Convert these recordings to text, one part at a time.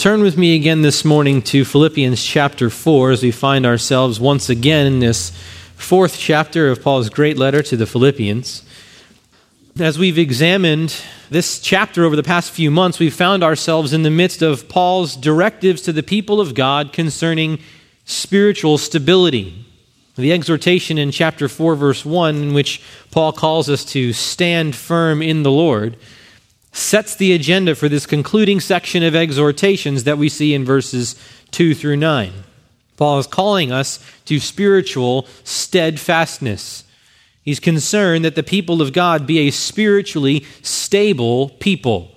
Turn with me again this morning to Philippians chapter 4 as we find ourselves once again in this fourth chapter of Paul's great letter to the Philippians. As we've examined this chapter over the past few months, we've found ourselves in the midst of Paul's directives to the people of God concerning spiritual stability. The exhortation in chapter 4, verse 1, in which Paul calls us to stand firm in the Lord sets the agenda for this concluding section of exhortations that we see in verses 2 through 9. Paul is calling us to spiritual steadfastness. He's concerned that the people of God be a spiritually stable people,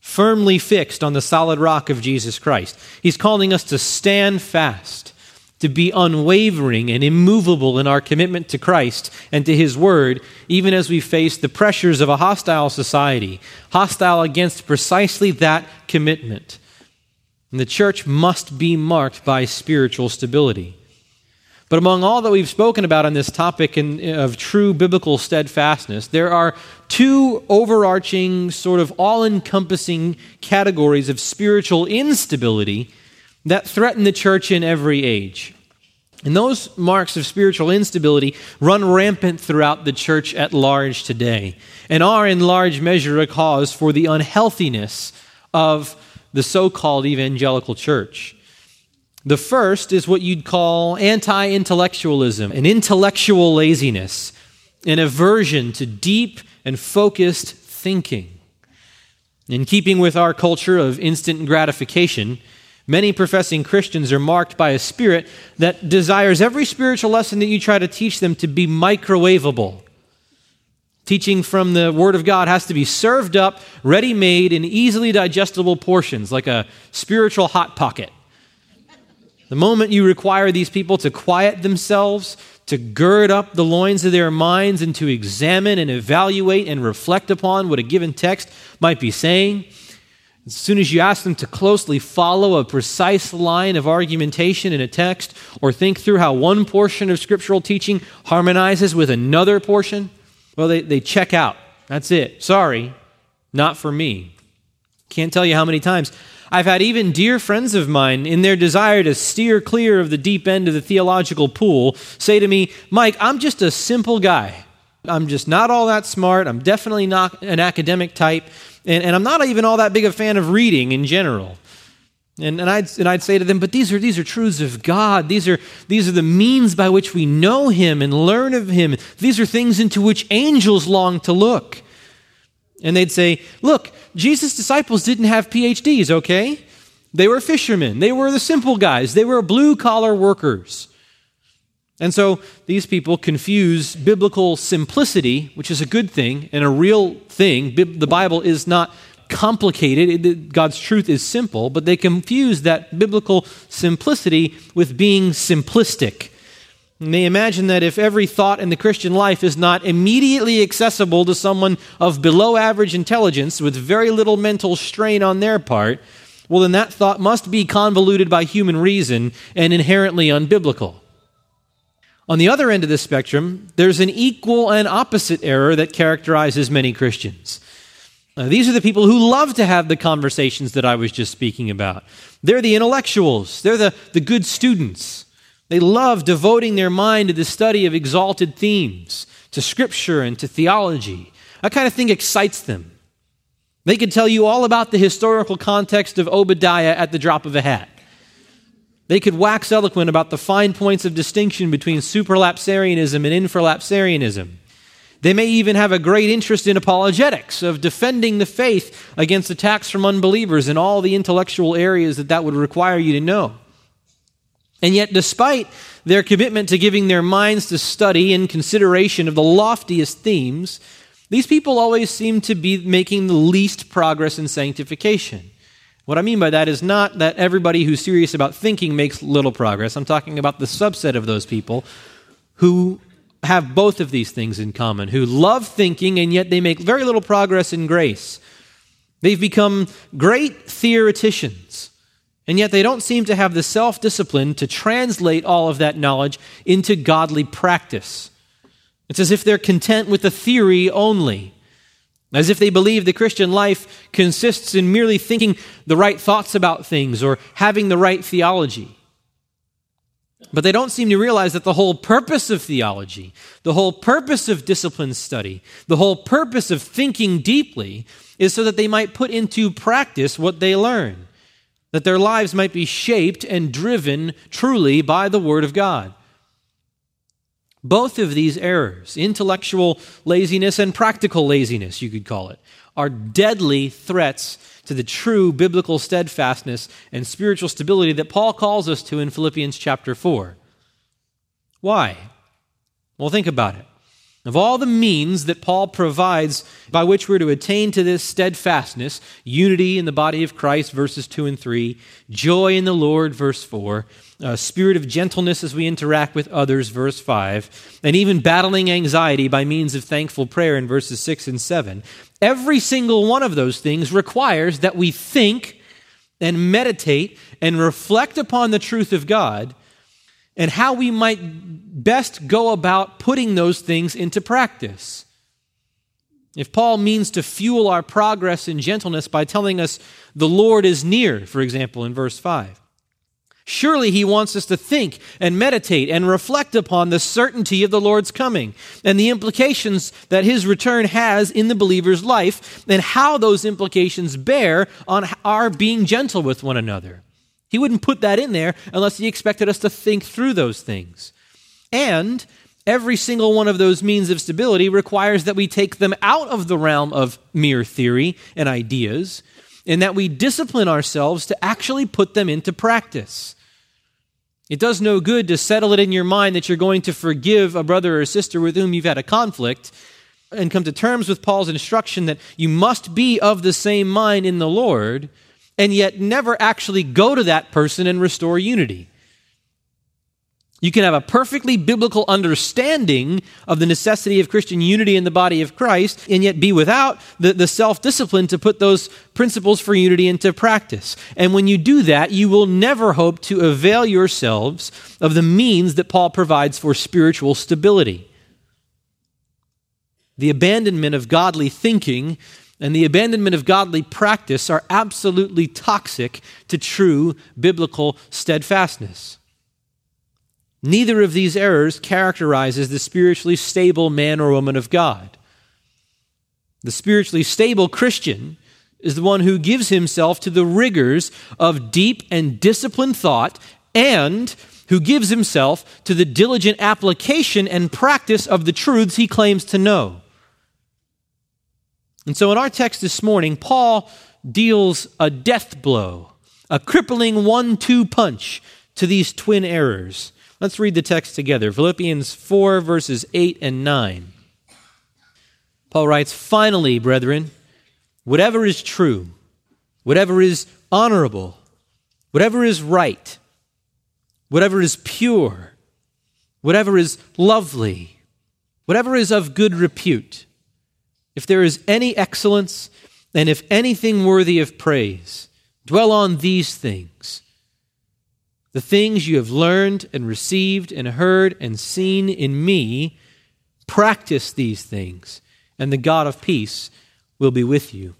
firmly fixed on the solid rock of Jesus Christ. He's calling us to stand fast to be unwavering and immovable in our commitment to Christ and to His Word, even as we face the pressures of a hostile society, hostile against precisely that commitment. And the church must be marked by spiritual stability. But among all that we've spoken about on this topic of true biblical steadfastness, there are two overarching, sort of all encompassing categories of spiritual instability that threaten the church in every age. And those marks of spiritual instability run rampant throughout the church at large today and are in large measure a cause for the unhealthiness of the so called evangelical church. The first is what you'd call anti intellectualism, an intellectual laziness, an aversion to deep and focused thinking. In keeping with our culture of instant gratification, Many professing Christians are marked by a spirit that desires every spiritual lesson that you try to teach them to be microwavable. Teaching from the Word of God has to be served up, ready made, in easily digestible portions, like a spiritual hot pocket. The moment you require these people to quiet themselves, to gird up the loins of their minds, and to examine and evaluate and reflect upon what a given text might be saying, as soon as you ask them to closely follow a precise line of argumentation in a text or think through how one portion of scriptural teaching harmonizes with another portion, well, they, they check out. That's it. Sorry, not for me. Can't tell you how many times I've had even dear friends of mine, in their desire to steer clear of the deep end of the theological pool, say to me, Mike, I'm just a simple guy. I'm just not all that smart. I'm definitely not an academic type. And, and I'm not even all that big a fan of reading in general. And, and, I'd, and I'd say to them, but these are, these are truths of God. These are, these are the means by which we know Him and learn of Him. These are things into which angels long to look. And they'd say, look, Jesus' disciples didn't have PhDs, okay? They were fishermen. They were the simple guys. They were blue collar workers. And so these people confuse biblical simplicity, which is a good thing and a real thing. The Bible is not complicated, God's truth is simple, but they confuse that biblical simplicity with being simplistic. And they imagine that if every thought in the Christian life is not immediately accessible to someone of below average intelligence with very little mental strain on their part, well, then that thought must be convoluted by human reason and inherently unbiblical. On the other end of the spectrum, there's an equal and opposite error that characterizes many Christians. Uh, these are the people who love to have the conversations that I was just speaking about. They're the intellectuals, they're the, the good students. They love devoting their mind to the study of exalted themes, to scripture and to theology. That kind of thing excites them. They could tell you all about the historical context of Obadiah at the drop of a hat. They could wax eloquent about the fine points of distinction between superlapsarianism and infralapsarianism. They may even have a great interest in apologetics, of defending the faith against attacks from unbelievers in all the intellectual areas that that would require you to know. And yet, despite their commitment to giving their minds to study and consideration of the loftiest themes, these people always seem to be making the least progress in sanctification. What I mean by that is not that everybody who's serious about thinking makes little progress. I'm talking about the subset of those people who have both of these things in common, who love thinking and yet they make very little progress in grace. They've become great theoreticians, and yet they don't seem to have the self discipline to translate all of that knowledge into godly practice. It's as if they're content with the theory only as if they believe the Christian life consists in merely thinking the right thoughts about things or having the right theology. But they don't seem to realize that the whole purpose of theology, the whole purpose of disciplined study, the whole purpose of thinking deeply is so that they might put into practice what they learn, that their lives might be shaped and driven truly by the Word of God. Both of these errors, intellectual laziness and practical laziness, you could call it, are deadly threats to the true biblical steadfastness and spiritual stability that Paul calls us to in Philippians chapter 4. Why? Well, think about it. Of all the means that Paul provides by which we're to attain to this steadfastness, unity in the body of Christ, verses 2 and 3, joy in the Lord, verse 4, a spirit of gentleness as we interact with others, verse 5, and even battling anxiety by means of thankful prayer in verses 6 and 7, every single one of those things requires that we think and meditate and reflect upon the truth of God and how we might best go about putting those things into practice. If Paul means to fuel our progress in gentleness by telling us the Lord is near, for example, in verse 5, surely he wants us to think and meditate and reflect upon the certainty of the Lord's coming and the implications that his return has in the believer's life and how those implications bear on our being gentle with one another. He wouldn't put that in there unless he expected us to think through those things. And every single one of those means of stability requires that we take them out of the realm of mere theory and ideas, and that we discipline ourselves to actually put them into practice. It does no good to settle it in your mind that you're going to forgive a brother or sister with whom you've had a conflict and come to terms with Paul's instruction that you must be of the same mind in the Lord and yet never actually go to that person and restore unity. You can have a perfectly biblical understanding of the necessity of Christian unity in the body of Christ, and yet be without the, the self discipline to put those principles for unity into practice. And when you do that, you will never hope to avail yourselves of the means that Paul provides for spiritual stability. The abandonment of godly thinking and the abandonment of godly practice are absolutely toxic to true biblical steadfastness. Neither of these errors characterizes the spiritually stable man or woman of God. The spiritually stable Christian is the one who gives himself to the rigors of deep and disciplined thought and who gives himself to the diligent application and practice of the truths he claims to know. And so in our text this morning, Paul deals a death blow, a crippling one two punch to these twin errors. Let's read the text together Philippians 4, verses 8 and 9. Paul writes, Finally, brethren, whatever is true, whatever is honorable, whatever is right, whatever is pure, whatever is lovely, whatever is of good repute if there is any excellence, and if anything worthy of praise, dwell on these things. The things you have learned and received and heard and seen in me, practice these things, and the God of peace will be with you.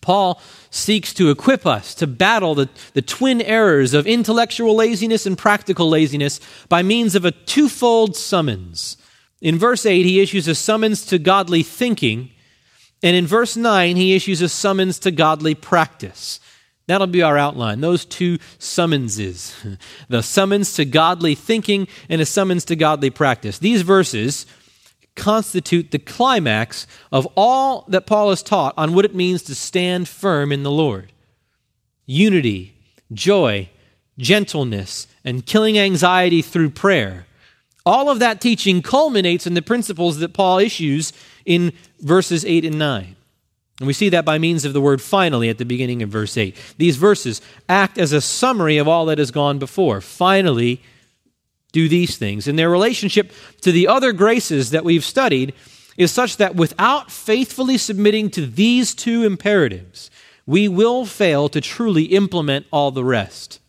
Paul seeks to equip us to battle the, the twin errors of intellectual laziness and practical laziness by means of a twofold summons in verse 8, he issues a summons to godly thinking. And in verse 9, he issues a summons to godly practice. That'll be our outline. Those two summonses the summons to godly thinking and a summons to godly practice. These verses constitute the climax of all that Paul has taught on what it means to stand firm in the Lord unity, joy, gentleness, and killing anxiety through prayer all of that teaching culminates in the principles that Paul issues in verses 8 and 9. And we see that by means of the word finally at the beginning of verse 8. These verses act as a summary of all that has gone before. Finally, do these things. And their relationship to the other graces that we've studied is such that without faithfully submitting to these two imperatives, we will fail to truly implement all the rest.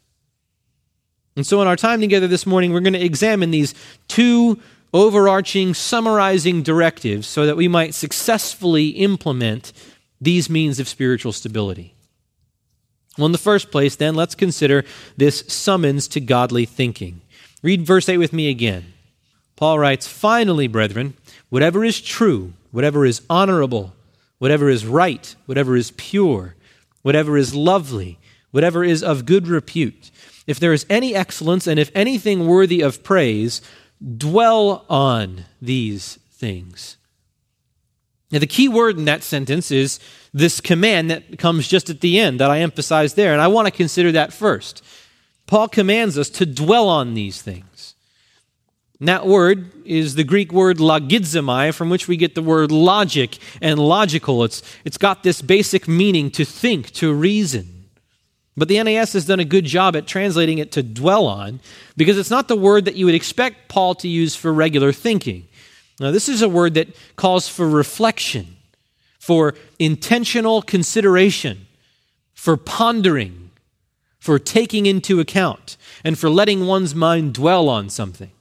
And so, in our time together this morning, we're going to examine these two overarching, summarizing directives so that we might successfully implement these means of spiritual stability. Well, in the first place, then, let's consider this summons to godly thinking. Read verse 8 with me again. Paul writes, Finally, brethren, whatever is true, whatever is honorable, whatever is right, whatever is pure, whatever is lovely, whatever is of good repute, if there is any excellence and if anything worthy of praise, dwell on these things. Now, the key word in that sentence is this command that comes just at the end that I emphasize there, and I want to consider that first. Paul commands us to dwell on these things. And that word is the Greek word logizomai, from which we get the word logic and logical. It's, it's got this basic meaning to think, to reason. But the NAS has done a good job at translating it to dwell on because it's not the word that you would expect Paul to use for regular thinking. Now, this is a word that calls for reflection, for intentional consideration, for pondering, for taking into account, and for letting one's mind dwell on something.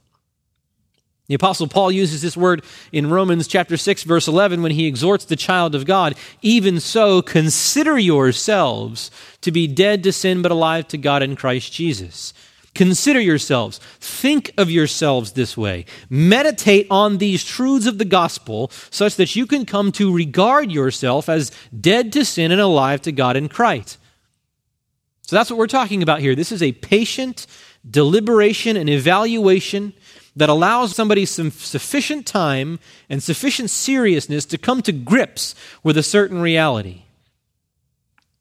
The apostle Paul uses this word in Romans chapter 6 verse 11 when he exhorts the child of God, even so consider yourselves to be dead to sin but alive to God in Christ Jesus. Consider yourselves. Think of yourselves this way. Meditate on these truths of the gospel such that you can come to regard yourself as dead to sin and alive to God in Christ. So that's what we're talking about here. This is a patient deliberation and evaluation that allows somebody some sufficient time and sufficient seriousness to come to grips with a certain reality.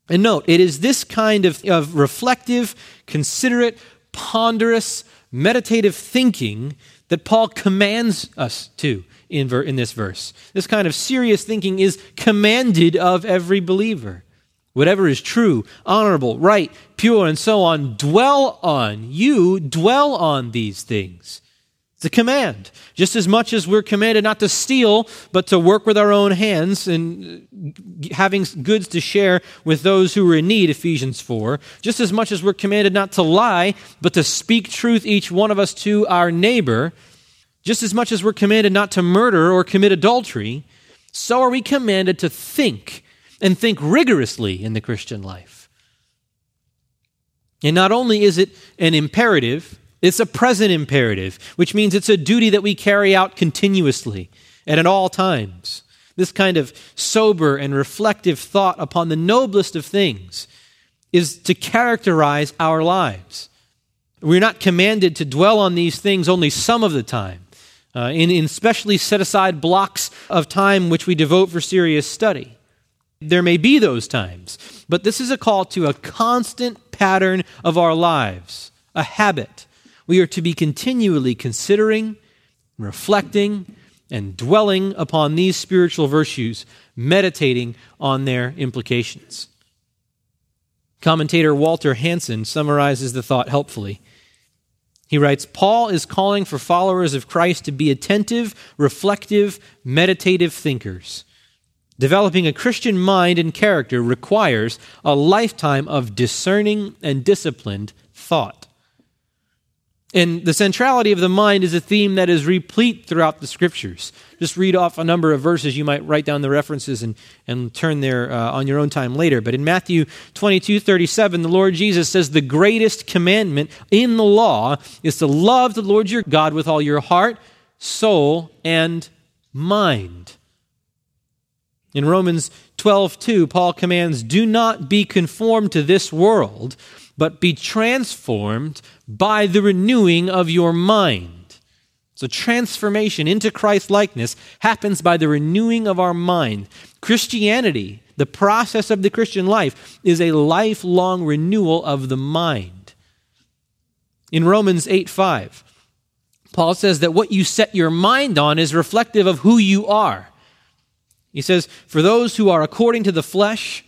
And note, it is this kind of, of reflective, considerate, ponderous, meditative thinking that Paul commands us to in, ver- in this verse. This kind of serious thinking is commanded of every believer. Whatever is true, honorable, right, pure, and so on, dwell on. You dwell on these things. It's a command. Just as much as we're commanded not to steal, but to work with our own hands and uh, having goods to share with those who are in need, Ephesians 4. Just as much as we're commanded not to lie, but to speak truth, each one of us, to our neighbor. Just as much as we're commanded not to murder or commit adultery, so are we commanded to think and think rigorously in the Christian life. And not only is it an imperative, it's a present imperative, which means it's a duty that we carry out continuously and at all times. This kind of sober and reflective thought upon the noblest of things is to characterize our lives. We're not commanded to dwell on these things only some of the time, uh, in, in specially set aside blocks of time which we devote for serious study. There may be those times, but this is a call to a constant pattern of our lives, a habit we are to be continually considering, reflecting, and dwelling upon these spiritual virtues, meditating on their implications. Commentator Walter Hansen summarizes the thought helpfully. He writes Paul is calling for followers of Christ to be attentive, reflective, meditative thinkers. Developing a Christian mind and character requires a lifetime of discerning and disciplined thought. And the centrality of the mind is a theme that is replete throughout the scriptures. Just read off a number of verses. You might write down the references and, and turn there uh, on your own time later. But in Matthew 22 37, the Lord Jesus says, The greatest commandment in the law is to love the Lord your God with all your heart, soul, and mind. In Romans 12 2, Paul commands, Do not be conformed to this world but be transformed by the renewing of your mind. So, transformation into Christ likeness happens by the renewing of our mind. Christianity, the process of the Christian life, is a lifelong renewal of the mind. In Romans 8 5, Paul says that what you set your mind on is reflective of who you are. He says, For those who are according to the flesh,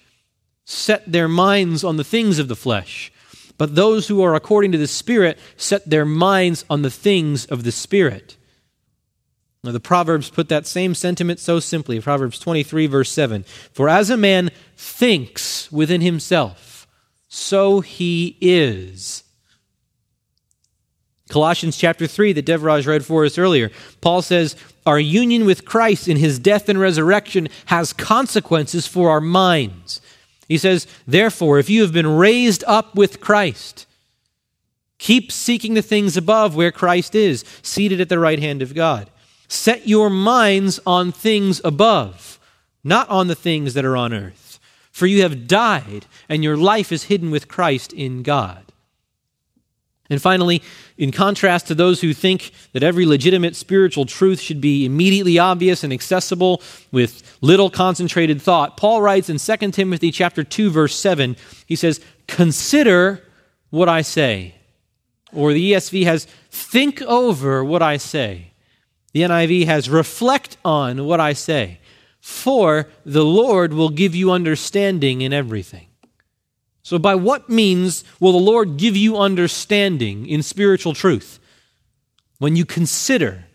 set their minds on the things of the flesh. But those who are according to the Spirit set their minds on the things of the Spirit. Now, the Proverbs put that same sentiment so simply. Proverbs 23, verse 7. For as a man thinks within himself, so he is. Colossians chapter 3 that Devraj read for us earlier, Paul says, Our union with Christ in his death and resurrection has consequences for our minds. He says, Therefore, if you have been raised up with Christ, keep seeking the things above where Christ is, seated at the right hand of God. Set your minds on things above, not on the things that are on earth. For you have died, and your life is hidden with Christ in God. And finally, in contrast to those who think that every legitimate spiritual truth should be immediately obvious and accessible with little concentrated thought, Paul writes in 2 Timothy chapter 2 verse 7, he says, "Consider what I say." Or the ESV has think over what I say. The NIV has reflect on what I say. For the Lord will give you understanding in everything. So, by what means will the Lord give you understanding in spiritual truth? When you consider,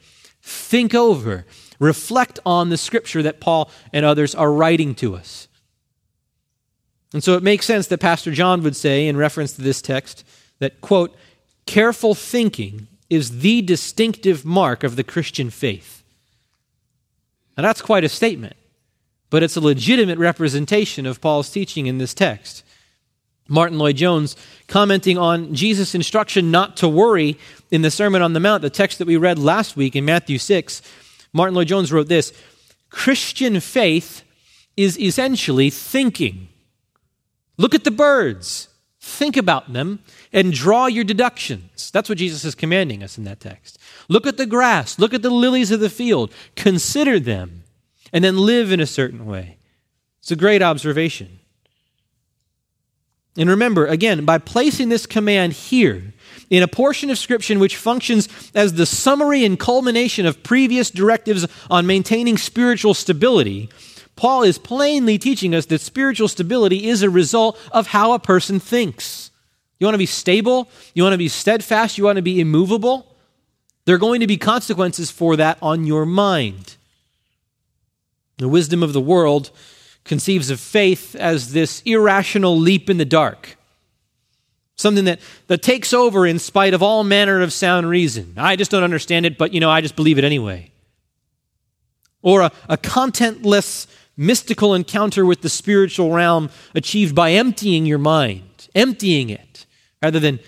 think over, reflect on the scripture that Paul and others are writing to us. And so it makes sense that Pastor John would say, in reference to this text, that, quote, careful thinking is the distinctive mark of the Christian faith. Now, that's quite a statement, but it's a legitimate representation of Paul's teaching in this text. Martyn Lloyd-Jones, commenting on Jesus' instruction not to worry in the Sermon on the Mount, the text that we read last week in Matthew 6, Martyn Lloyd-Jones wrote this Christian faith is essentially thinking. Look at the birds, think about them, and draw your deductions. That's what Jesus is commanding us in that text. Look at the grass, look at the lilies of the field, consider them, and then live in a certain way. It's a great observation. And remember, again, by placing this command here, in a portion of Scripture which functions as the summary and culmination of previous directives on maintaining spiritual stability, Paul is plainly teaching us that spiritual stability is a result of how a person thinks. You want to be stable? You want to be steadfast? You want to be immovable? There are going to be consequences for that on your mind. The wisdom of the world conceives of faith as this irrational leap in the dark. Something that, that takes over in spite of all manner of sound reason. I just don't understand it, but you know, I just believe it anyway. Or a, a contentless, mystical encounter with the spiritual realm achieved by emptying your mind, emptying it, rather than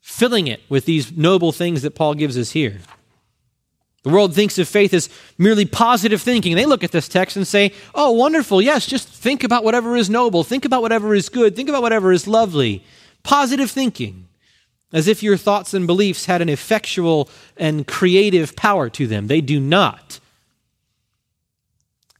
filling it with these noble things that Paul gives us here. The world thinks of faith as merely positive thinking. They look at this text and say, Oh, wonderful. Yes, just think about whatever is noble. Think about whatever is good. Think about whatever is lovely. Positive thinking. As if your thoughts and beliefs had an effectual and creative power to them. They do not.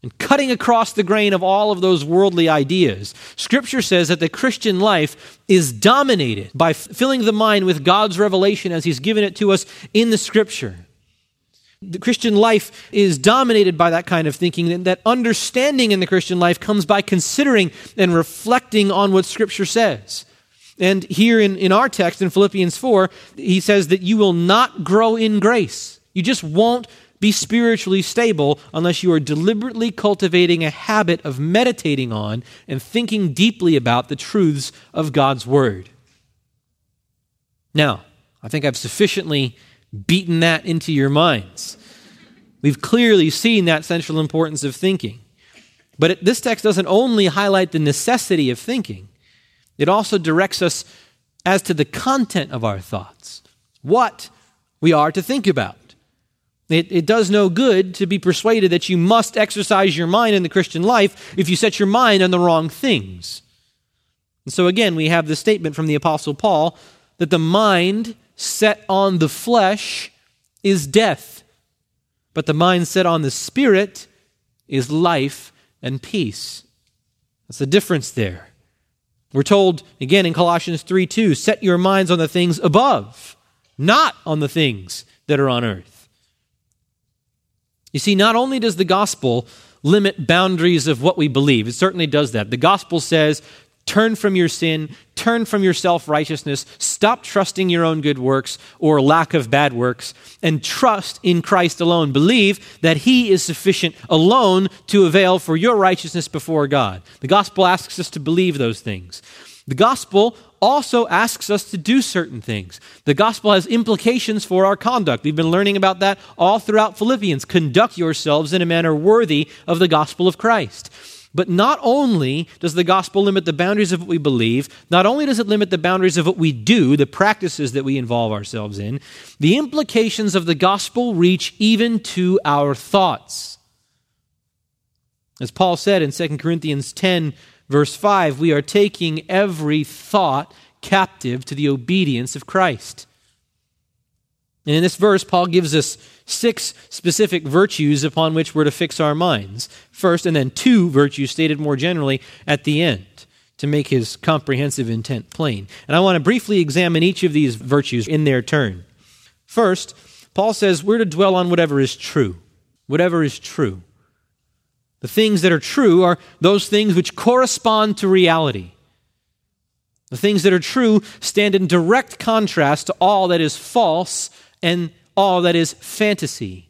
And cutting across the grain of all of those worldly ideas, Scripture says that the Christian life is dominated by filling the mind with God's revelation as He's given it to us in the Scripture the Christian life is dominated by that kind of thinking, and that understanding in the Christian life comes by considering and reflecting on what Scripture says. And here in, in our text in Philippians 4, he says that you will not grow in grace. You just won't be spiritually stable unless you are deliberately cultivating a habit of meditating on and thinking deeply about the truths of God's Word. Now, I think I've sufficiently beaten that into your minds. We've clearly seen that central importance of thinking. But it, this text doesn't only highlight the necessity of thinking, it also directs us as to the content of our thoughts, what we are to think about. It, it, does no good to be persuaded that you must exercise your mind in the Christian life if you set your mind on the wrong things. And so, again, we have the statement from the Apostle Paul that the mind set on the flesh is death, but the mind set on the spirit is life and peace. That's the difference there. We're told again in Colossians 3 2, set your minds on the things above, not on the things that are on earth. You see, not only does the gospel limit boundaries of what we believe, it certainly does that. The gospel says Turn from your sin, turn from your self righteousness, stop trusting your own good works or lack of bad works, and trust in Christ alone. Believe that He is sufficient alone to avail for your righteousness before God. The gospel asks us to believe those things. The gospel also asks us to do certain things. The gospel has implications for our conduct. We've been learning about that all throughout Philippians. Conduct yourselves in a manner worthy of the gospel of Christ. But not only does the gospel limit the boundaries of what we believe, not only does it limit the boundaries of what we do, the practices that we involve ourselves in, the implications of the gospel reach even to our thoughts. As Paul said in 2 Corinthians 10, verse 5, we are taking every thought captive to the obedience of Christ. And in this verse, Paul gives us six specific virtues upon which we're to fix our minds. First, and then two virtues stated more generally at the end to make his comprehensive intent plain. And I want to briefly examine each of these virtues in their turn. First, Paul says we're to dwell on whatever is true. Whatever is true. The things that are true are those things which correspond to reality. The things that are true stand in direct contrast to all that is false and all that is fantasy.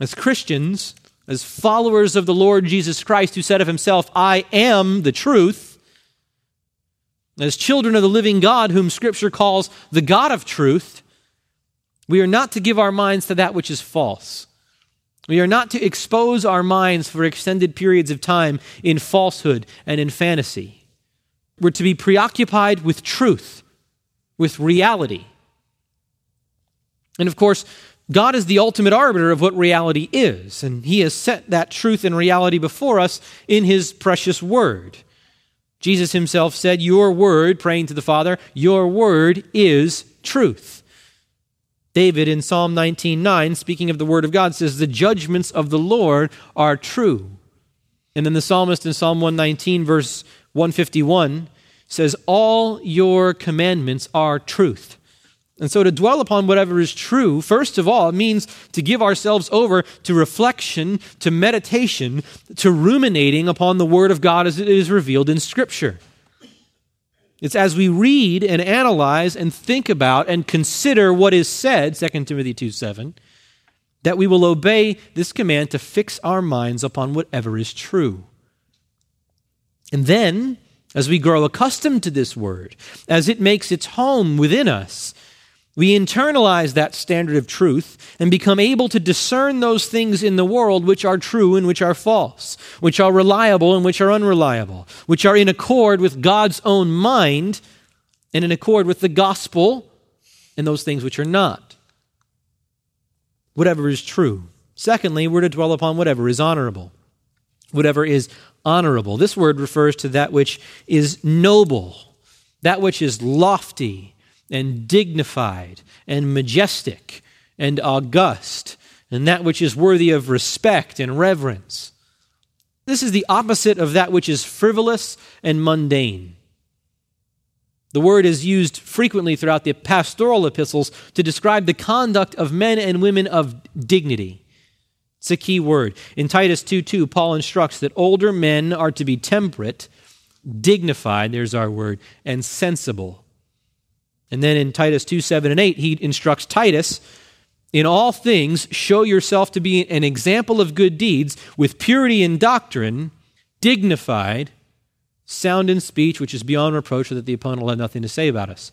As Christians, as followers of the Lord Jesus Christ, who said of himself, I am the truth, as children of the living God, whom Scripture calls the God of truth, we are not to give our minds to that which is false. We are not to expose our minds for extended periods of time in falsehood and in fantasy. We're to be preoccupied with truth, with reality. And of course, God is the ultimate arbiter of what reality is, and He has set that truth and reality before us in His precious Word. Jesus Himself said, Your Word, praying to the Father, Your Word is truth. David in Psalm 19:9, speaking of the Word of God, says, The judgments of the Lord are true. And then the psalmist in Psalm 119, verse 151, says, All your commandments are truth. And so to dwell upon whatever is true, first of all, it means to give ourselves over to reflection, to meditation, to ruminating upon the Word of God as it is revealed in Scripture. It's as we read and analyze and think about and consider what is said, 2 Timothy 2 7, that we will obey this command to fix our minds upon whatever is true. And then, as we grow accustomed to this word, as it makes its home within us, we internalize that standard of truth and become able to discern those things in the world which are true and which are false, which are reliable and which are unreliable, which are in accord with God's own mind and in accord with the gospel, and those things which are not. Whatever is true. Secondly, we're to dwell upon whatever is honorable. Whatever is honorable. This word refers to that which is noble, that which is lofty and dignified and majestic and august and that which is worthy of respect and reverence. This is the opposite of that which is frivolous and mundane. The word is used frequently throughout the pastoral epistles to describe the conduct of men and women of dignity. It's a key word. In Titus 2 2, Paul instructs that older men are to be temperate, dignified, there's our word, and sensible. And then in Titus 2 7 and 8, he instructs Titus in all things, show yourself to be an example of good deeds with purity in doctrine, dignified, sound in speech, which is beyond reproach, so that the opponent will have nothing to say about us.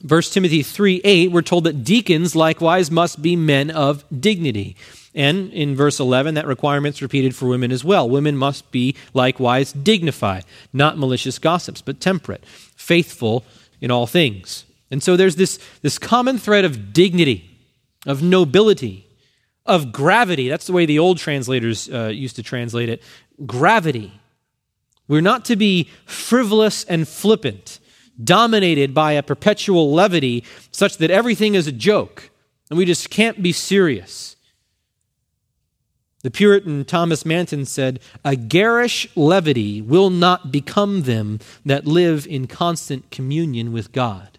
Verse Timothy 3 8, we're told that deacons likewise must be men of dignity. And in verse 11, that requirement's repeated for women as well. Women must be likewise dignified, not malicious gossips, but temperate, faithful in all things. And so there's this, this common thread of dignity, of nobility, of gravity. That's the way the old translators uh, used to translate it gravity. We're not to be frivolous and flippant, dominated by a perpetual levity such that everything is a joke and we just can't be serious. The Puritan Thomas Manton said, A garish levity will not become them that live in constant communion with God.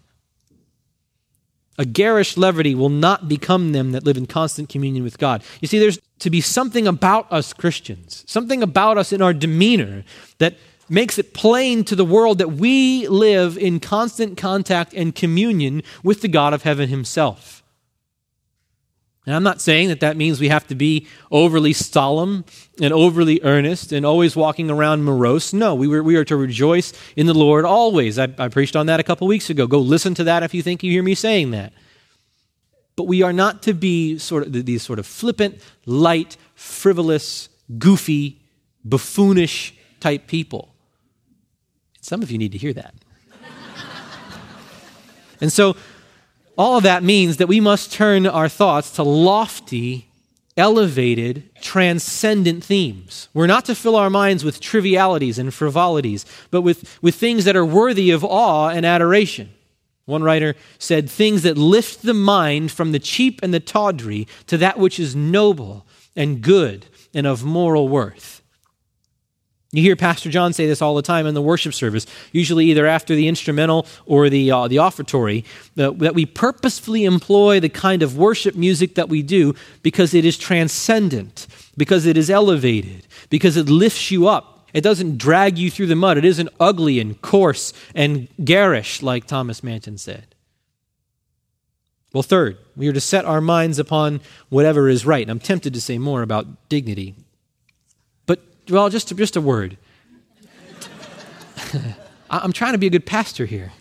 A garish levity will not become them that live in constant communion with God. You see, there's to be something about us Christians, something about us in our demeanor that makes it plain to the world that we live in constant contact and communion with the God of heaven himself. And I'm not saying that that means we have to be overly solemn and overly earnest and always walking around morose. No, we, were, we are to rejoice in the Lord always. I, I preached on that a couple weeks ago. Go listen to that if you think you hear me saying that. But we are not to be sort of these sort of flippant, light, frivolous, goofy, buffoonish type people. Some of you need to hear that. and so all of that means that we must turn our thoughts to lofty, elevated, transcendent themes. We're not to fill our minds with trivialities and frivolities, but with, with things that are worthy of awe and adoration. One writer said, Things that lift the mind from the cheap and the tawdry to that which is noble and good and of moral worth. You hear Pastor John say this all the time in the worship service, usually either after the instrumental or the, uh, the offertory, that, that we purposefully employ the kind of worship music that we do because it is transcendent, because it is elevated, because it lifts you up. It doesn't drag you through the mud. It isn't ugly and coarse and garish, like Thomas Manton said. Well, third, we are to set our minds upon whatever is right. And I'm tempted to say more about dignity well, just, just a word. I'm trying to be a good pastor here.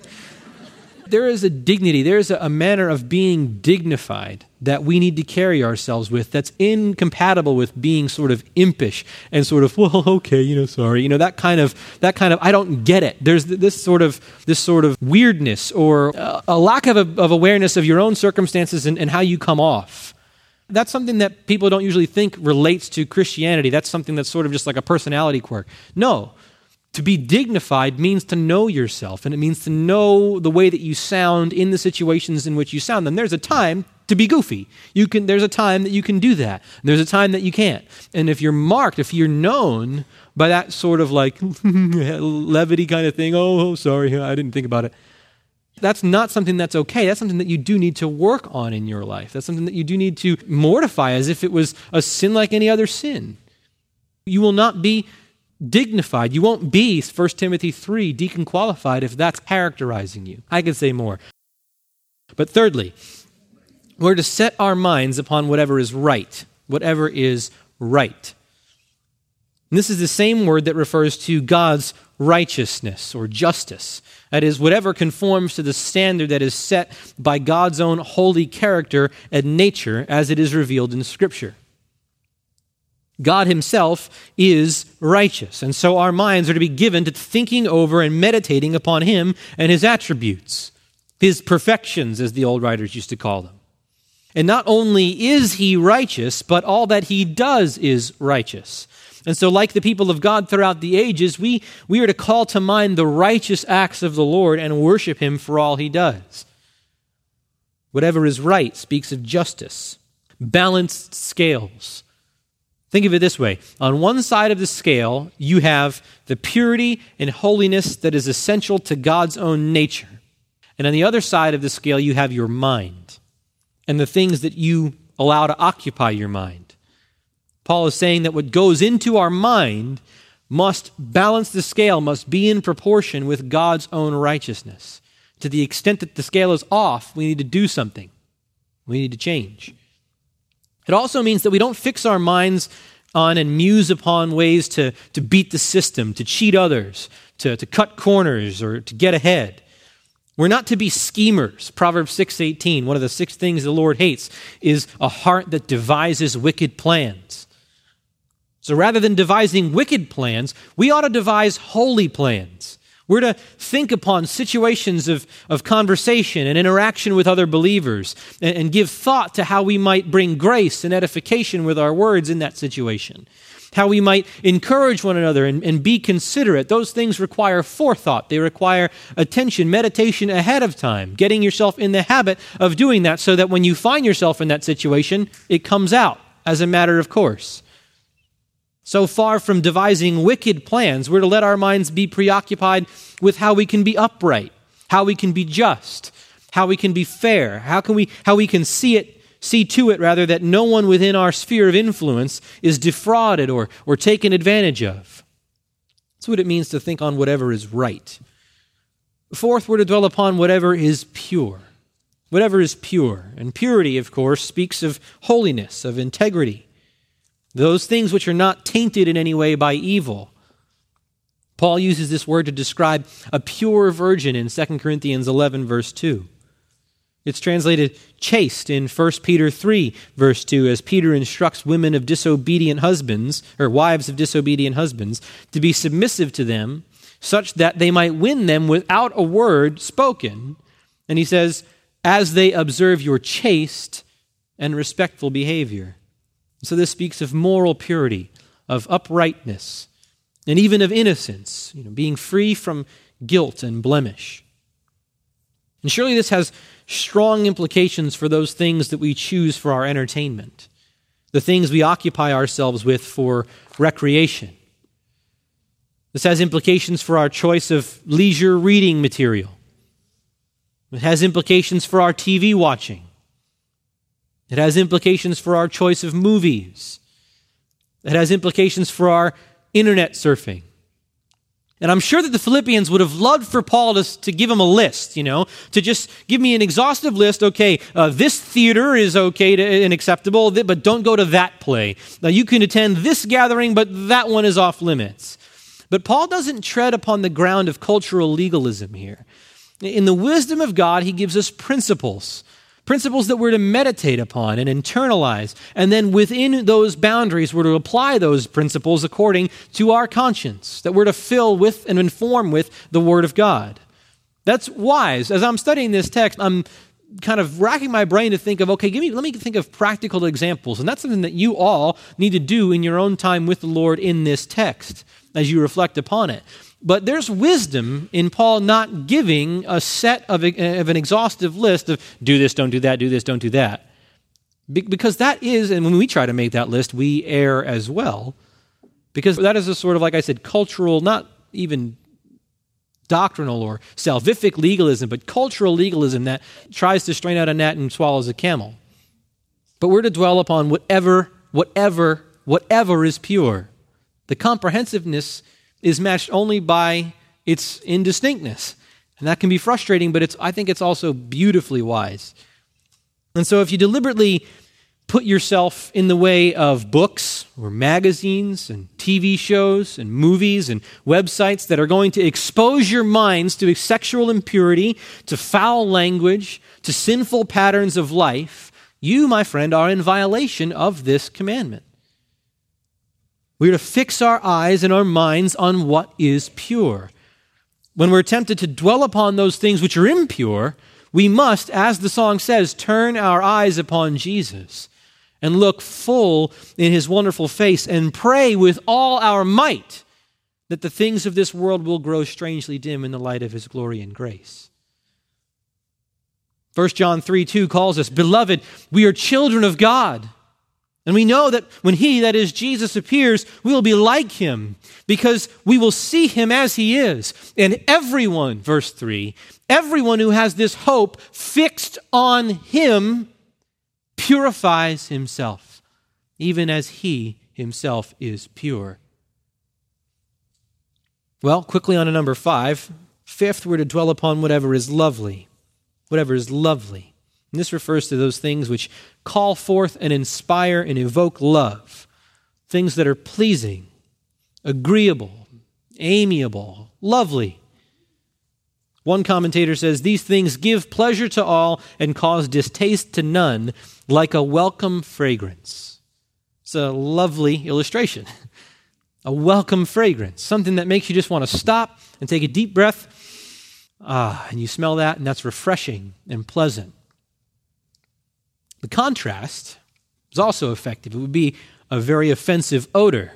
There is a dignity, there is a manner of being dignified that we need to carry ourselves with that's incompatible with being sort of impish and sort of, well, okay, you know, sorry. You know, that kind of, that kind of, I don't get it. There's this sort of, this sort of weirdness or uh, a lack of, of awareness of your own circumstances and, and how you come off that's something that people don't usually think relates to Christianity. That's something that's sort of just like a personality quirk. No. To be dignified means to know yourself, and it means to know the way that you sound in the situations in which you sound them. There's a time to be goofy. You can, there's a time that you can do that. There's a time that you can't. And if you're marked, if you're known by that sort of like levity kind of thing, oh, sorry, I didn't think about it that's not something that's okay. That's something that you do need to work on in your life. That's something that you do need to mortify as if it was a sin like any other sin. You will not be dignified. You won't be, 1 Timothy 3, deacon qualified if that's characterizing you. I could say more. But thirdly, we're to set our minds upon whatever is right. Whatever is right. And this is the same word that refers to God's righteousness or justice. That is, whatever conforms to the standard that is set by God's own holy character and nature as it is revealed in Scripture. God Himself is righteous, and so our minds are to be given to thinking over and meditating upon Him and His attributes, His perfections, as the old writers used to call them. And not only is He righteous, but all that He does is righteous. And so, like the people of God throughout the ages, we, we are to call to mind the righteous acts of the Lord and worship Him for all He does. Whatever is right speaks of justice, balanced scales. Think of it this way on one side of the scale, you have the purity and holiness that is essential to God's own nature. And on the other side of the scale, you have your mind and the things that you allow to occupy your mind. Paul is saying that what goes into our mind must balance the scale, must be in proportion with God's own righteousness. To the extent that the scale is off, we need to do something. We need to change. It also means that we don't fix our minds on and muse upon ways to, to beat the system, to cheat others, to, to cut corners, or to get ahead. We're not to be schemers. Proverbs 6:18, one of the six things the Lord hates is a heart that devises wicked plans. So rather than devising wicked plans, we ought to devise holy plans. We're to think upon situations of, of conversation and interaction with other believers and, and give thought to how we might bring grace and edification with our words in that situation. How we might encourage one another and, and be considerate. Those things require forethought. They require attention, meditation ahead of time, getting yourself in the habit of doing that so that when you find yourself in that situation, it comes out as a matter of course. So far from devising wicked plans, we're to let our minds be preoccupied with how we can be upright, how we can be just, how we can be fair, how, can we, how we can see it, see to it rather that no one within our sphere of influence is defrauded or, or taken advantage of. That's what it means to think on whatever is right. Fourth, we're to dwell upon whatever is pure. whatever is pure. And purity, of course, speaks of holiness, of integrity, those things which are not tainted in any way by evil. Paul uses this word to describe a pure virgin in 2 Corinthians 11, verse 2. It's translated chaste in 1 Peter 3, verse 2, as Peter instructs women of disobedient husbands, or wives of disobedient husbands, to be submissive to them, such that they might win them without a word spoken. And he says, as they observe your chaste and respectful behavior. So this speaks of moral purity, of uprightness, and even of innocence, you know, being free from guilt and blemish. And surely this has strong implications for those things that we choose for our entertainment, the things we occupy ourselves with for recreation. This has implications for our choice of leisure reading material. It has implications for our TV watching. It has implications for our choice of movies. It has implications for our internet surfing. And I'm sure that the Philippians would have loved for Paul to, to give them a list, you know, to just give me an exhaustive list. Okay, uh, this theater is okay to, and acceptable, but don't go to that play. Now, you can attend this gathering, but that one is off limits. But Paul doesn't tread upon the ground of cultural legalism here. In the wisdom of God, he gives us principles principles that we're to meditate upon and internalize. And then within those boundaries, we're to apply those principles according to our conscience, that we're to fill with and inform with the Word of God. That's wise. As I'm studying this text, I'm kind of racking my brain to think of okay give me let me think of practical examples and that's something that you all need to do in your own time with the lord in this text as you reflect upon it but there's wisdom in Paul not giving a set of, of an exhaustive list of do this, don't do that, do this, don't do that. Be- because that is, and when we try to make that list, we err as well. Because that is a sort of, like I said, cultural, not even doctrinal or salvific legalism, but cultural legalism that tries to strain out a gnat and swallows a camel. But we're to dwell upon whatever, whatever, whatever is pure. The comprehensiveness is matched only by its indistinctness. And that can be frustrating, but it's, I think it's also beautifully wise. And so if you deliberately put yourself in the way of books or magazines and TV shows and movies and websites that are going to expose your minds to sexual impurity, to foul language, to sinful patterns of life, you, my friend, are in violation of this commandment. We are to fix our eyes and our minds on what is pure. When we're tempted to dwell upon those things which are impure, we must, as the song says, turn our eyes upon Jesus and look full in his wonderful face and pray with all our might that the things of this world will grow strangely dim in the light of his glory and grace. 1 John 3 2 calls us, Beloved, we are children of God. And we know that when He, that is Jesus, appears, we will be like Him because we will see Him as He is. And everyone, verse 3, everyone who has this hope fixed on Him purifies himself, even as He Himself is pure. Well, quickly on to number five. Fifth, we're to dwell upon whatever is lovely. Whatever is lovely. And this refers to those things which call forth and inspire and evoke love, things that are pleasing, agreeable, amiable, lovely. One commentator says, These things give pleasure to all and cause distaste to none, like a welcome fragrance. It's a lovely illustration. a welcome fragrance, something that makes you just want to stop and take a deep breath. Ah, and you smell that, and that's refreshing and pleasant. The contrast is also effective. It would be a very offensive odor.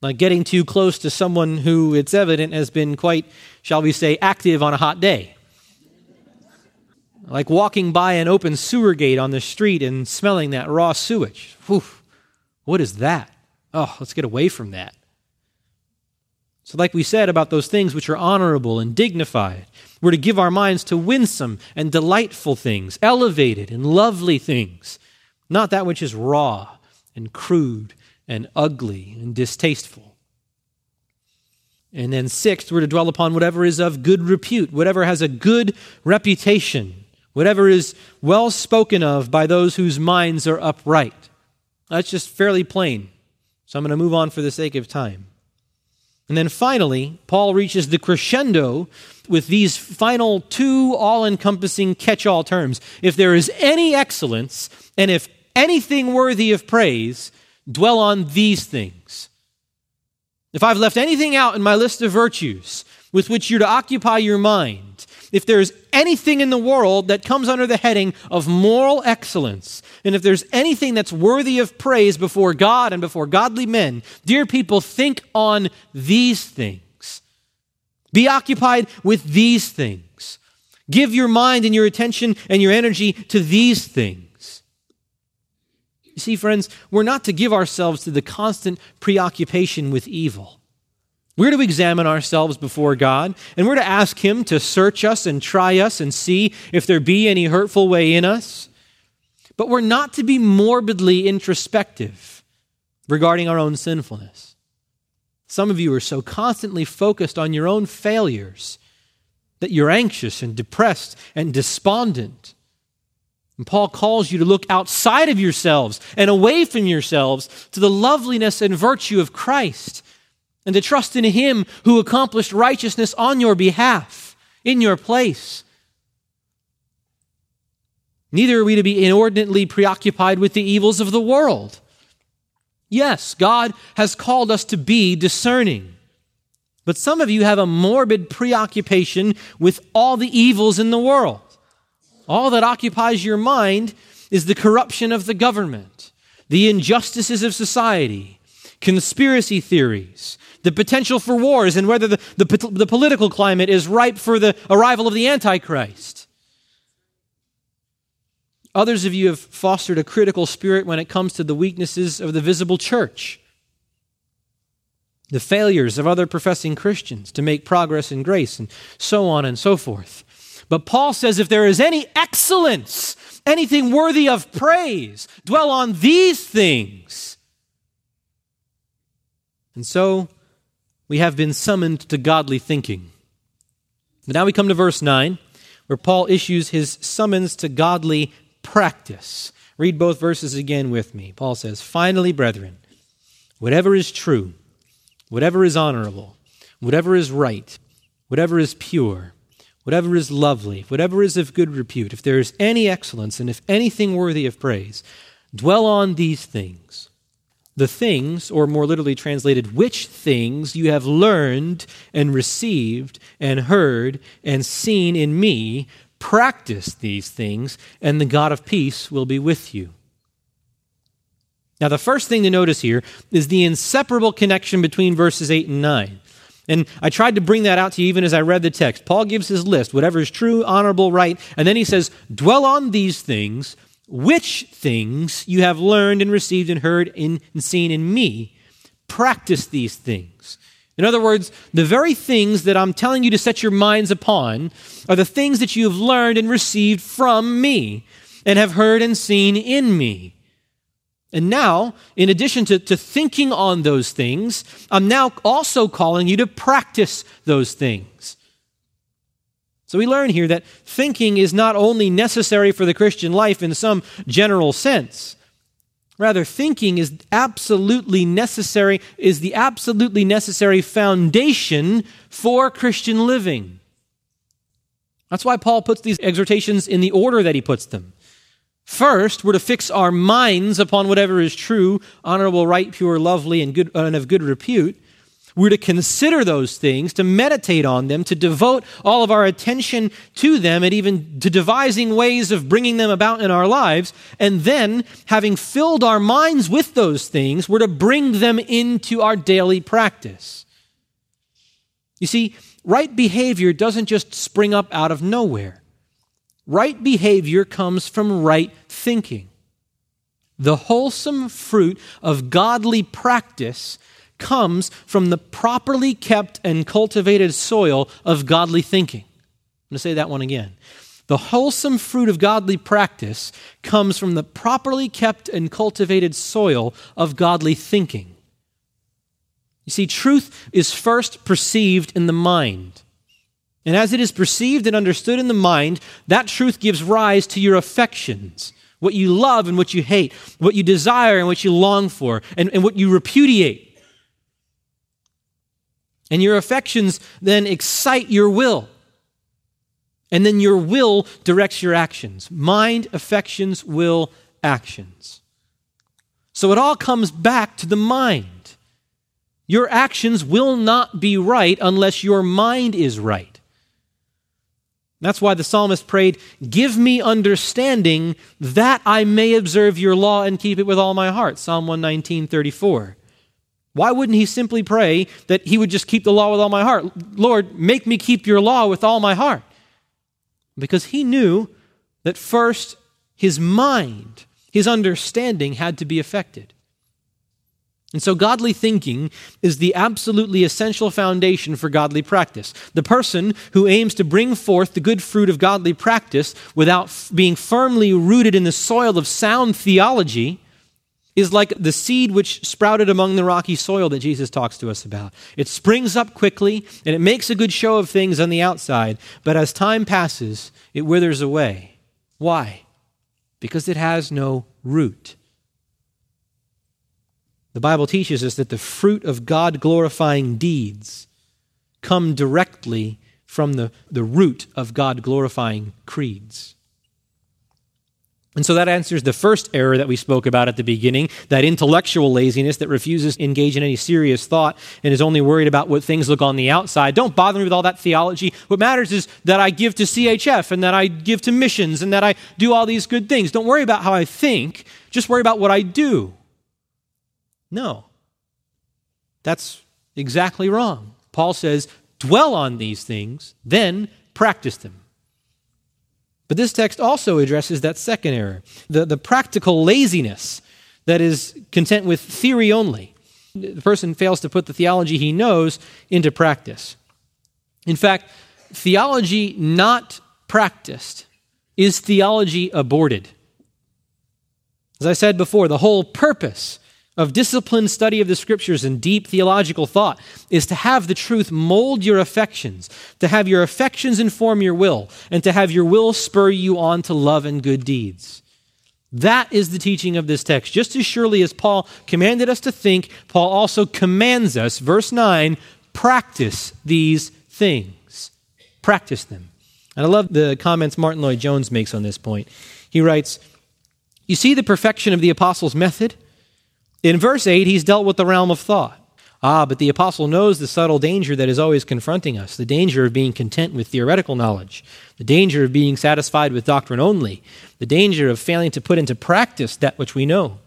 Like getting too close to someone who it's evident has been quite, shall we say, active on a hot day. Like walking by an open sewer gate on the street and smelling that raw sewage. Whew, what is that? Oh, let's get away from that. So, like we said about those things which are honorable and dignified, we're to give our minds to winsome and delightful things, elevated and lovely things, not that which is raw and crude and ugly and distasteful. And then, sixth, we're to dwell upon whatever is of good repute, whatever has a good reputation, whatever is well spoken of by those whose minds are upright. That's just fairly plain. So I'm going to move on for the sake of time. And then finally, Paul reaches the crescendo with these final two all encompassing catch all terms. If there is any excellence, and if anything worthy of praise, dwell on these things. If I've left anything out in my list of virtues with which you're to occupy your mind, if there's anything in the world that comes under the heading of moral excellence, and if there's anything that's worthy of praise before God and before godly men, dear people, think on these things. Be occupied with these things. Give your mind and your attention and your energy to these things. You see, friends, we're not to give ourselves to the constant preoccupation with evil. We're to examine ourselves before God, and we're to ask Him to search us and try us and see if there be any hurtful way in us. But we're not to be morbidly introspective regarding our own sinfulness. Some of you are so constantly focused on your own failures that you're anxious and depressed and despondent. And Paul calls you to look outside of yourselves and away from yourselves to the loveliness and virtue of Christ and to trust in Him who accomplished righteousness on your behalf, in your place. Neither are we to be inordinately preoccupied with the evils of the world. Yes, God has called us to be discerning. But some of you have a morbid preoccupation with all the evils in the world. All that occupies your mind is the corruption of the government, the injustices of society, conspiracy theories, the potential for wars, and whether the, the, the political climate is ripe for the arrival of the Antichrist. Others of you have fostered a critical spirit when it comes to the weaknesses of the visible church, the failures of other professing Christians to make progress in grace, and so on and so forth. But Paul says if there is any excellence, anything worthy of praise, dwell on these things. And so we have been summoned to godly thinking. But now we come to verse 9, where Paul issues his summons to godly practice. Read both verses again with me. Paul says, Finally, brethren, whatever is true, whatever is honorable, whatever is right, whatever is pure, whatever is lovely, whatever is of good repute, if there is any excellence and if anything worthy of praise, dwell on these things the things, or more literally translated, which things you have learned and received and heard and seen in me, practice these things, and the God of peace will be with you. Now, the first thing to notice here is the inseparable connection between verses 8 and 9. And I tried to bring that out to you even as I read the text. Paul gives his list, whatever is true, honorable, right, and then he says, Dwell on these things which things you have learned and received and heard and seen in me. Practice these things. In other words, the very things that I'm telling you to set your minds upon are the things that you have learned and received from me and have heard and seen in me. And now, in addition to, to thinking on those things, I'm now also calling you to practice those things. So we learn here that thinking is not only necessary for the Christian life in some general sense. Rather, thinking is absolutely necessary, is the absolutely necessary foundation for Christian living. That's why Paul puts these exhortations in the order that he puts them. First, we're to fix our minds upon whatever is true, honorable, right, pure, lovely, and, good, and of good repute. We're to consider those things, to meditate on them, to devote all of our attention to them, and even to devising ways of bringing them about in our lives. And then, having filled our minds with those things, we're to bring them into our daily practice. You see, right behavior doesn't just spring up out of nowhere. Right behavior comes from right thinking. The wholesome fruit of godly practice comes from the properly kept and cultivated soil of godly thinking. I'm going to say that one again. The wholesome fruit of godly practice comes from the properly kept and cultivated soil of godly thinking. You see, truth is first perceived in the mind. And as it is perceived and understood in the mind, that truth gives rise to your affections, what you love and what you hate, what you desire and what you long for, and, and what you repudiate. And your affections then excite your will. And then your will directs your actions. Mind, affections, will, actions. So it all comes back to the mind. Your actions will not be right unless your mind is right. That's why the psalmist prayed, Give me understanding that I may observe your law and keep it with all my heart. Psalm 119, 34. Why wouldn't he simply pray that he would just keep the law with all my heart? Lord, make me keep your law with all my heart. Because he knew that first his mind, his understanding had to be affected. And so, godly thinking is the absolutely essential foundation for godly practice. The person who aims to bring forth the good fruit of godly practice without being firmly rooted in the soil of sound theology is like the seed which sprouted among the rocky soil that Jesus talks to us about. It springs up quickly and it makes a good show of things on the outside, but as time passes, it withers away. Why? Because it has no root. The Bible teaches us that the fruit of God glorifying deeds come directly from the, the root of God glorifying creeds. And so that answers the first error that we spoke about at the beginning that intellectual laziness that refuses to engage in any serious thought and is only worried about what things look on the outside. Don't bother me with all that theology. What matters is that I give to CHF and that I give to missions and that I do all these good things. Don't worry about how I think, just worry about what I do. No. That's exactly wrong. Paul says, dwell on these things, then practice them. But this text also addresses that second error the, the practical laziness that is content with theory only. The person fails to put the theology he knows into practice. In fact, theology not practiced is theology aborted. As I said before, the whole purpose of disciplined study of the scriptures and deep theological thought is to have the truth mold your affections, to have your affections inform your will, and to have your will spur you on to love and good deeds. That is the teaching of this text. Just as surely as Paul commanded us to think, Paul also commands us, verse 9, practice these things. Practice them. And I love the comments Martyn Lloyd-Jones makes on this point. He writes, You see the perfection of the apostles' method? In verse 8, he's dealt with the realm of thought. Ah, but the apostle knows the subtle danger that is always confronting us the danger of being content with theoretical knowledge, the danger of being satisfied with doctrine only, the danger of failing to put into practice that which we know.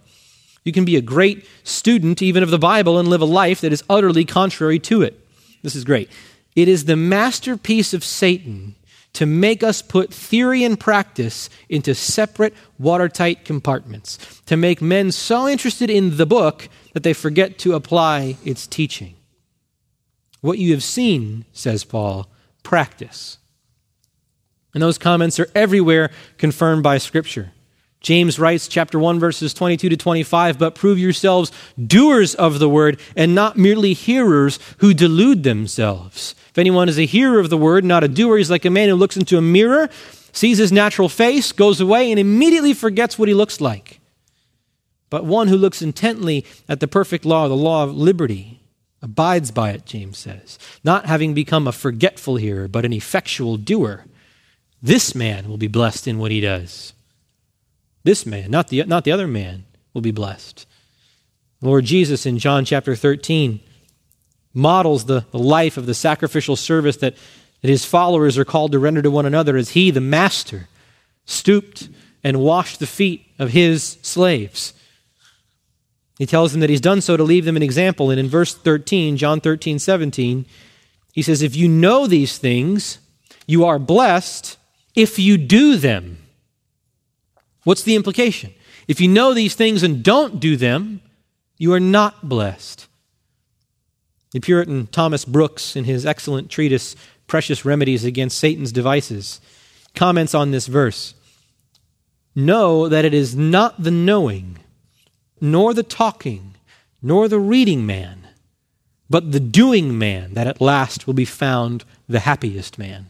You can be a great student, even of the Bible, and live a life that is utterly contrary to it. This is great. It is the masterpiece of Satan to make us put theory and practice into separate, watertight compartments, to make men so interested in the book that they forget to apply its teaching. What you have seen, says Paul, practice. And those comments are everywhere confirmed by Scripture. James writes, chapter 1, verses 22 to 25, but prove yourselves doers of the word and not merely hearers who delude themselves. Anyone is a hearer of the word, not a doer, he's like a man who looks into a mirror, sees his natural face, goes away, and immediately forgets what he looks like. But one who looks intently at the perfect law, the law of liberty, abides by it, James says, not having become a forgetful hearer, but an effectual doer. This man will be blessed in what he does. This man, not the, not the other man, will be blessed. Lord Jesus in John chapter 13 models the, the life of the sacrificial service that, that his followers are called to render to one another as he, the master, stooped and washed the feet of his slaves. He tells them that he's done so to leave them an example. And in verse 13, John 13, 17, he says, If you know these things, you are blessed if you do them. What's the implication? If you know these things and don't do them, you are not blessed. The Puritan Thomas Brooks, in his excellent treatise, Precious Remedies Against Satan's Devices, comments on this verse Know that it is not the knowing, nor the talking, nor the reading man, but the doing man that at last will be found the happiest man.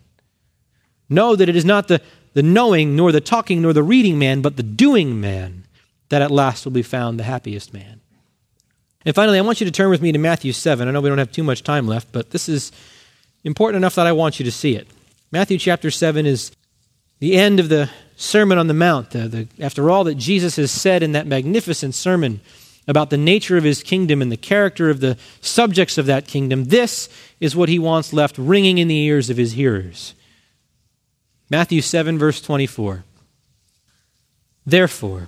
Know that it is not the, the knowing, nor the talking, nor the reading man, but the doing man that at last will be found the happiest man. And finally, I want you to turn with me to Matthew 7. I know we don't have too much time left, but this is important enough that I want you to see it. Matthew chapter 7 is the end of the Sermon on the Mount. The, the, after all that Jesus has said in that magnificent sermon about the nature of his kingdom and the character of the subjects of that kingdom, this is what he wants left ringing in the ears of his hearers. Matthew 7, verse 24. Therefore,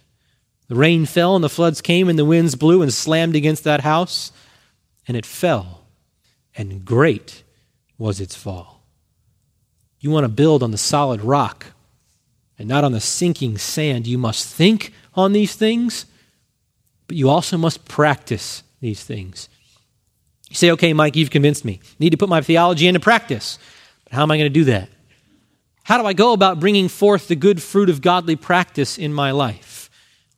The rain fell, and the floods came, and the winds blew and slammed against that house, and it fell, and great was its fall. You want to build on the solid rock and not on the sinking sand. You must think on these things, but you also must practice these things. You say, okay, Mike, you've convinced me. I need to put my theology into practice. But how am I going to do that? How do I go about bringing forth the good fruit of godly practice in my life?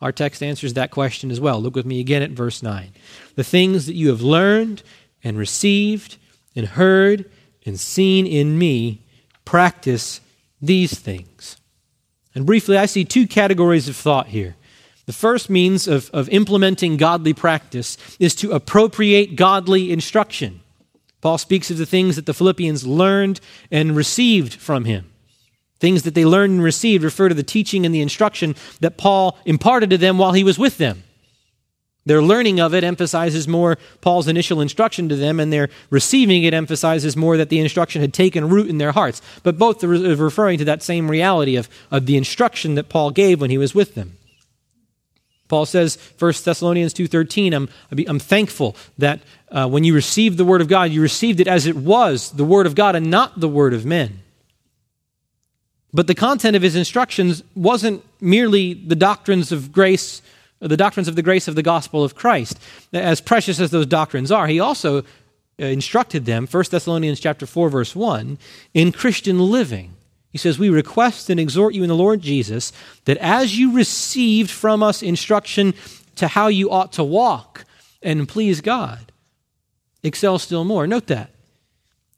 Our text answers that question as well. Look with me again at verse 9. The things that you have learned and received and heard and seen in me, practice these things. And briefly, I see two categories of thought here. The first means of, of implementing godly practice is to appropriate godly instruction. Paul speaks of the things that the Philippians learned and received from him. Things that they learned and received refer to the teaching and the instruction that Paul imparted to them while he was with them. Their learning of it emphasizes more Paul's initial instruction to them, and their receiving it emphasizes more that the instruction had taken root in their hearts. But both are referring to that same reality of, of the instruction that Paul gave when he was with them. Paul says, 1 Thessalonians 2.13, I'm, I'm thankful that uh, when you received the word of God, you received it as it was, the word of God, and not the word of men. But the content of his instructions wasn't merely the doctrines of grace, the doctrines of the grace of the gospel of Christ. As precious as those doctrines are, he also uh, instructed them, 1 Thessalonians chapter 4 verse 1, in Christian living. He says, "We request and exhort you in the Lord Jesus that as you received from us instruction to how you ought to walk and please God, excel still more." Note that.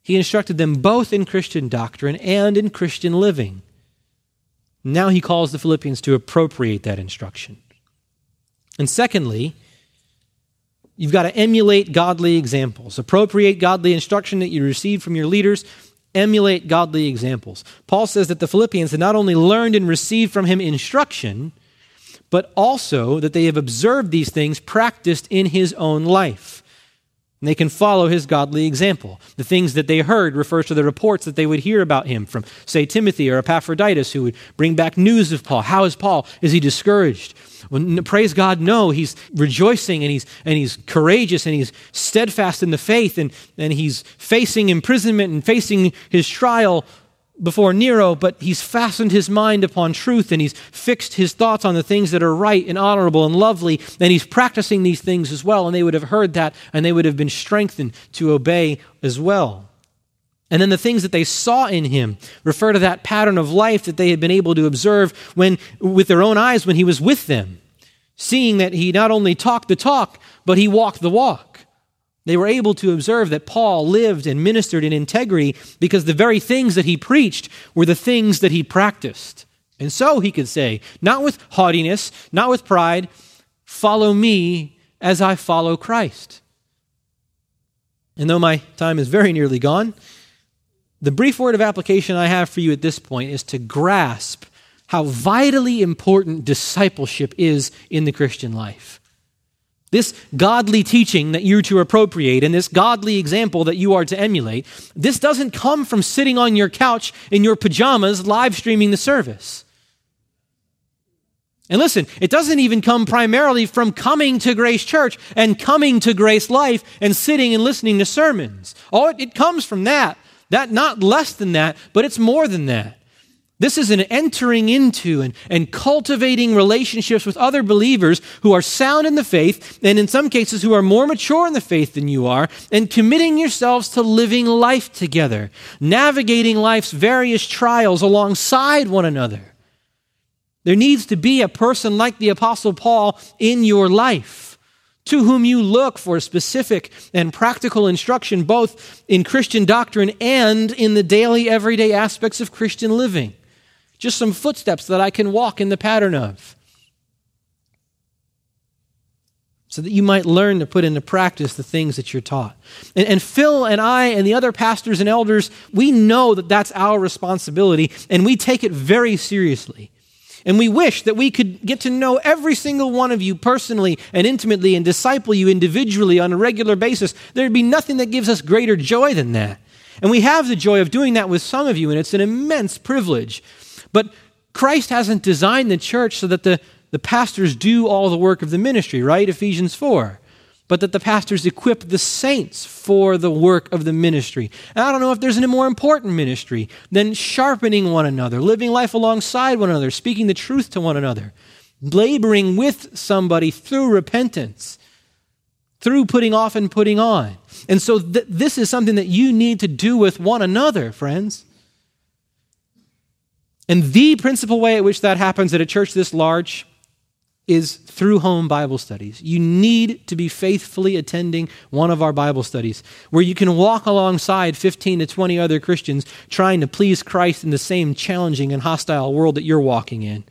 He instructed them both in Christian doctrine and in Christian living. Now he calls the Philippians to appropriate that instruction. And secondly, you've got to emulate godly examples. Appropriate godly instruction that you receive from your leaders, emulate godly examples. Paul says that the Philippians had not only learned and received from him instruction, but also that they have observed these things practiced in his own life. They can follow his godly example. The things that they heard refers to the reports that they would hear about him from, say, Timothy or Epaphroditus, who would bring back news of Paul. How is Paul? Is he discouraged? Well, praise God, no. He's rejoicing and he's, and he's courageous and he's steadfast in the faith and, and he's facing imprisonment and facing his trial before Nero, but he's fastened his mind upon truth and he's fixed his thoughts on the things that are right and honorable and lovely, and he's practicing these things as well. And they would have heard that and they would have been strengthened to obey as well. And then the things that they saw in him refer to that pattern of life that they had been able to observe when, with their own eyes when he was with them, seeing that he not only talked the talk, but he walked the walk. They were able to observe that Paul lived and ministered in integrity because the very things that he preached were the things that he practiced. And so he could say, not with haughtiness, not with pride, follow me as I follow Christ. And though my time is very nearly gone, the brief word of application I have for you at this point is to grasp how vitally important discipleship is in the Christian life. This godly teaching that you're to appropriate and this godly example that you are to emulate, this doesn't come from sitting on your couch in your pajamas live streaming the service. And listen, it doesn't even come primarily from coming to Grace Church and coming to Grace Life and sitting and listening to sermons. Oh, it, comes from that. That not less than that, but it's more than that. This is an entering into and, and cultivating relationships with other believers who are sound in the faith, and in some cases who are more mature in the faith than you are, and committing yourselves to living life together, navigating life's various trials alongside one another. There needs to be a person like the Apostle Paul in your life to whom you look for specific and practical instruction, both in Christian doctrine and in the daily, everyday aspects of Christian living. Just some footsteps that I can walk in the pattern of. So that you might learn to put into practice the things that you're taught. And, and Phil and I and the other pastors and elders, we know that that's our responsibility, and we take it very seriously. And we wish that we could get to know every single one of you personally and intimately and disciple you individually on a regular basis. There'd be nothing that gives us greater joy than that. And we have the joy of doing that with some of you, and it's an immense privilege. But Christ hasn't designed the church so that the, the pastors do all the work of the ministry, right? Ephesians 4 but that the pastors equip the saints for the work of the ministry. And I don't know if there's a more important ministry than sharpening one another, living life alongside one another, speaking the truth to one another, laboring with somebody through repentance, through putting off and putting on. And so th- this is something that you need to do with one another, friends. And the principal way at which that happens at a church this large is through home Bible studies. You need to be faithfully attending one of our Bible studies where you can walk alongside 15 to 20 other Christians trying to please Christ in the same challenging and hostile world that you're walking in.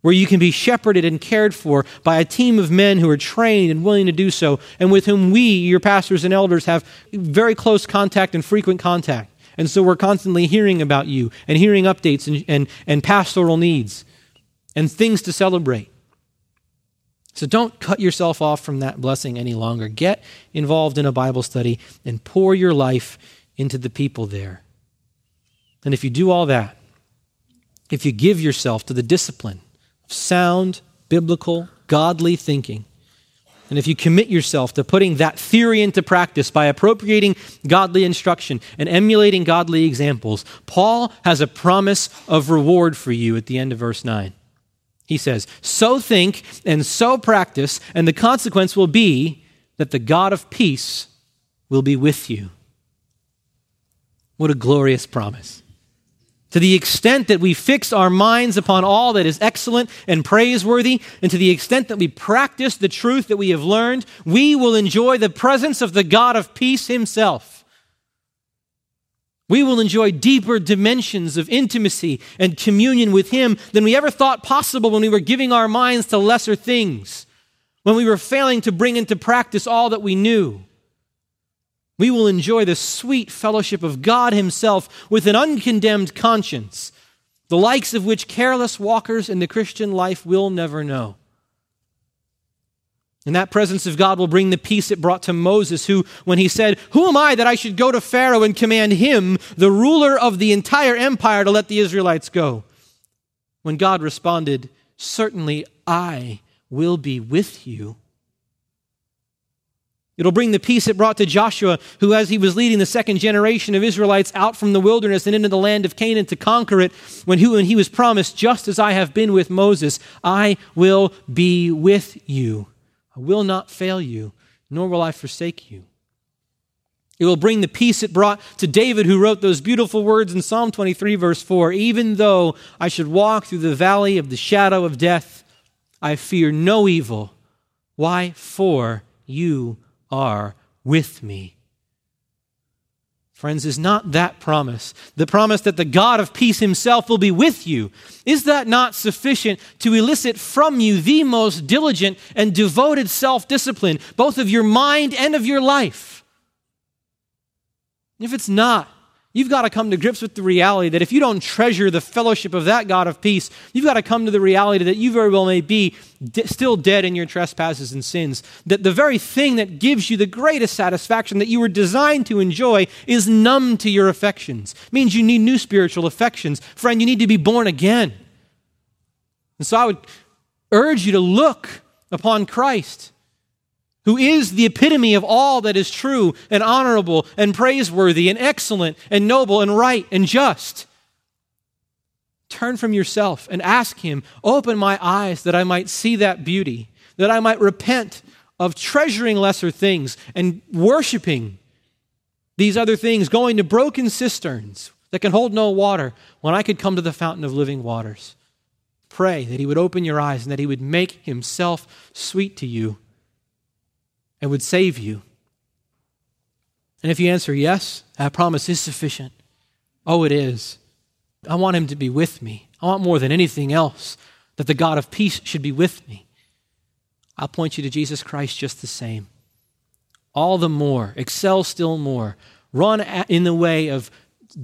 Where you can be shepherded and cared for by a team of men who are trained and willing to do so, and with whom we, your pastors and elders, have very close contact and frequent contact. And so we're constantly hearing about you and hearing updates and, and, and pastoral needs and things to celebrate. So don't cut yourself off from that blessing any longer. Get involved in a Bible study and pour your life into the people there. And if you do all that, if you give yourself to the discipline of sound, biblical, godly thinking, and if you commit yourself to putting that theory into practice by appropriating godly instruction and emulating godly examples, Paul has a promise of reward for you at the end of verse 9. He says, So think and so practice, and the consequence will be that the God of peace will be with you. What a glorious promise. To the extent that we fix our minds upon all that is excellent and praiseworthy, and to the extent that we practice the truth that we have learned, we will enjoy the presence of the God of peace himself. We will enjoy deeper dimensions of intimacy and communion with Him than we ever thought possible when we were giving our minds to lesser things, when we were failing to bring into practice all that we knew. We will enjoy the sweet fellowship of God Himself with an uncondemned conscience, the likes of which careless walkers in the Christian life will never know. And that presence of God will bring the peace it brought to Moses, who, when he said, Who am I that I should go to Pharaoh and command him, the ruler of the entire empire, to let the Israelites go? When God responded, Certainly I will be with you. It'll bring the peace it brought to Joshua, who, as he was leading the second generation of Israelites out from the wilderness and into the land of Canaan to conquer it, when he, when he was promised, Just as I have been with Moses, I will be with you. I will not fail you, nor will I forsake you. It will bring the peace it brought to David, who wrote those beautiful words in Psalm 23, verse 4 Even though I should walk through the valley of the shadow of death, I fear no evil. Why? For you are with me. Friends, is not that promise, the promise that the God of peace himself will be with you, is that not sufficient to elicit from you the most diligent and devoted self discipline, both of your mind and of your life? If it's not, You've got to come to grips with the reality that if you don't treasure the fellowship of that God of peace, you've got to come to the reality that you very well may be d- still dead in your trespasses and sins. That the very thing that gives you the greatest satisfaction that you were designed to enjoy is numb to your affections. It means you need new spiritual affections. Friend, you need to be born again. And so I would urge you to look upon Christ who is the epitome of all that is true and honorable and praiseworthy and excellent and noble and right and just. Turn from yourself and ask Him, Open my eyes that I might see that beauty, that I might repent of treasuring lesser things and worshiping these other things, going to broken cisterns that can hold no water when I could come to the fountain of living waters. Pray that He would open your eyes and that He would make Himself sweet to you and would save you. And if you answer yes, that promise is sufficient. Oh, it is. I want him to be with me. I want more than anything else that the God of peace should be with me. I'll point you to Jesus Christ just the same. All the more, excel still more. Run in the way of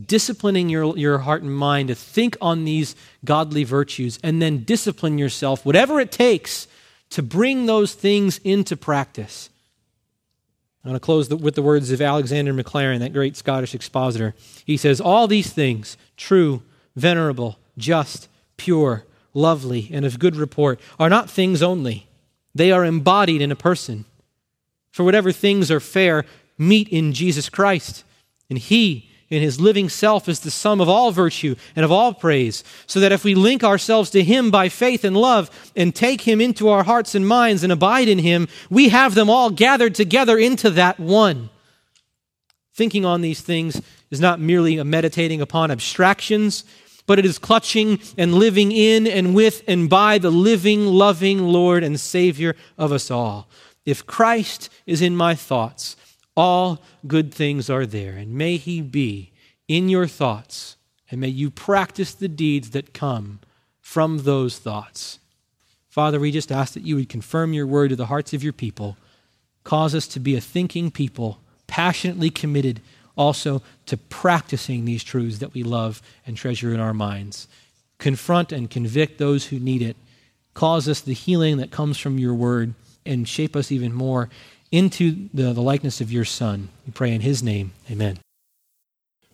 disciplining your, your heart and mind to think on these godly virtues and then discipline yourself, whatever it takes, to bring those things into practice. I'm going to close the, with the words of Alexander Maclaren, that great Scottish expositor. He says, All these things, true, venerable, just, pure, lovely, and of good report, are not things only. They are embodied in a person. For whatever things are fair meet in Jesus Christ, and He in his living self is the sum of all virtue and of all praise, so that if we link ourselves to him by faith and love and take him into our hearts and minds and abide in him, we have them all gathered together into that one. Thinking on these things is not merely a meditating upon abstractions, but it is clutching and living in and with and by the living, loving Lord and Savior of us all. If Christ is in my thoughts, all good things are there. And may He be in your thoughts, and may you practice the deeds that come from those thoughts. Father, we just ask that you would confirm your word to the hearts of your people. Cause us to be a thinking people, passionately committed also to practicing these truths that we love and treasure in our minds. Confront and convict those who need it. Cause us the healing that comes from your word and shape us even more into the, the likeness of your Son. We pray in his name. Amen.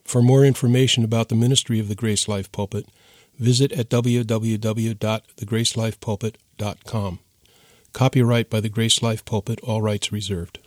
For more information about the ministry of the Grace Life Pulpit, visit at www.thegracelifepulpit.com. Copyright by the Grace Life Pulpit, all rights reserved.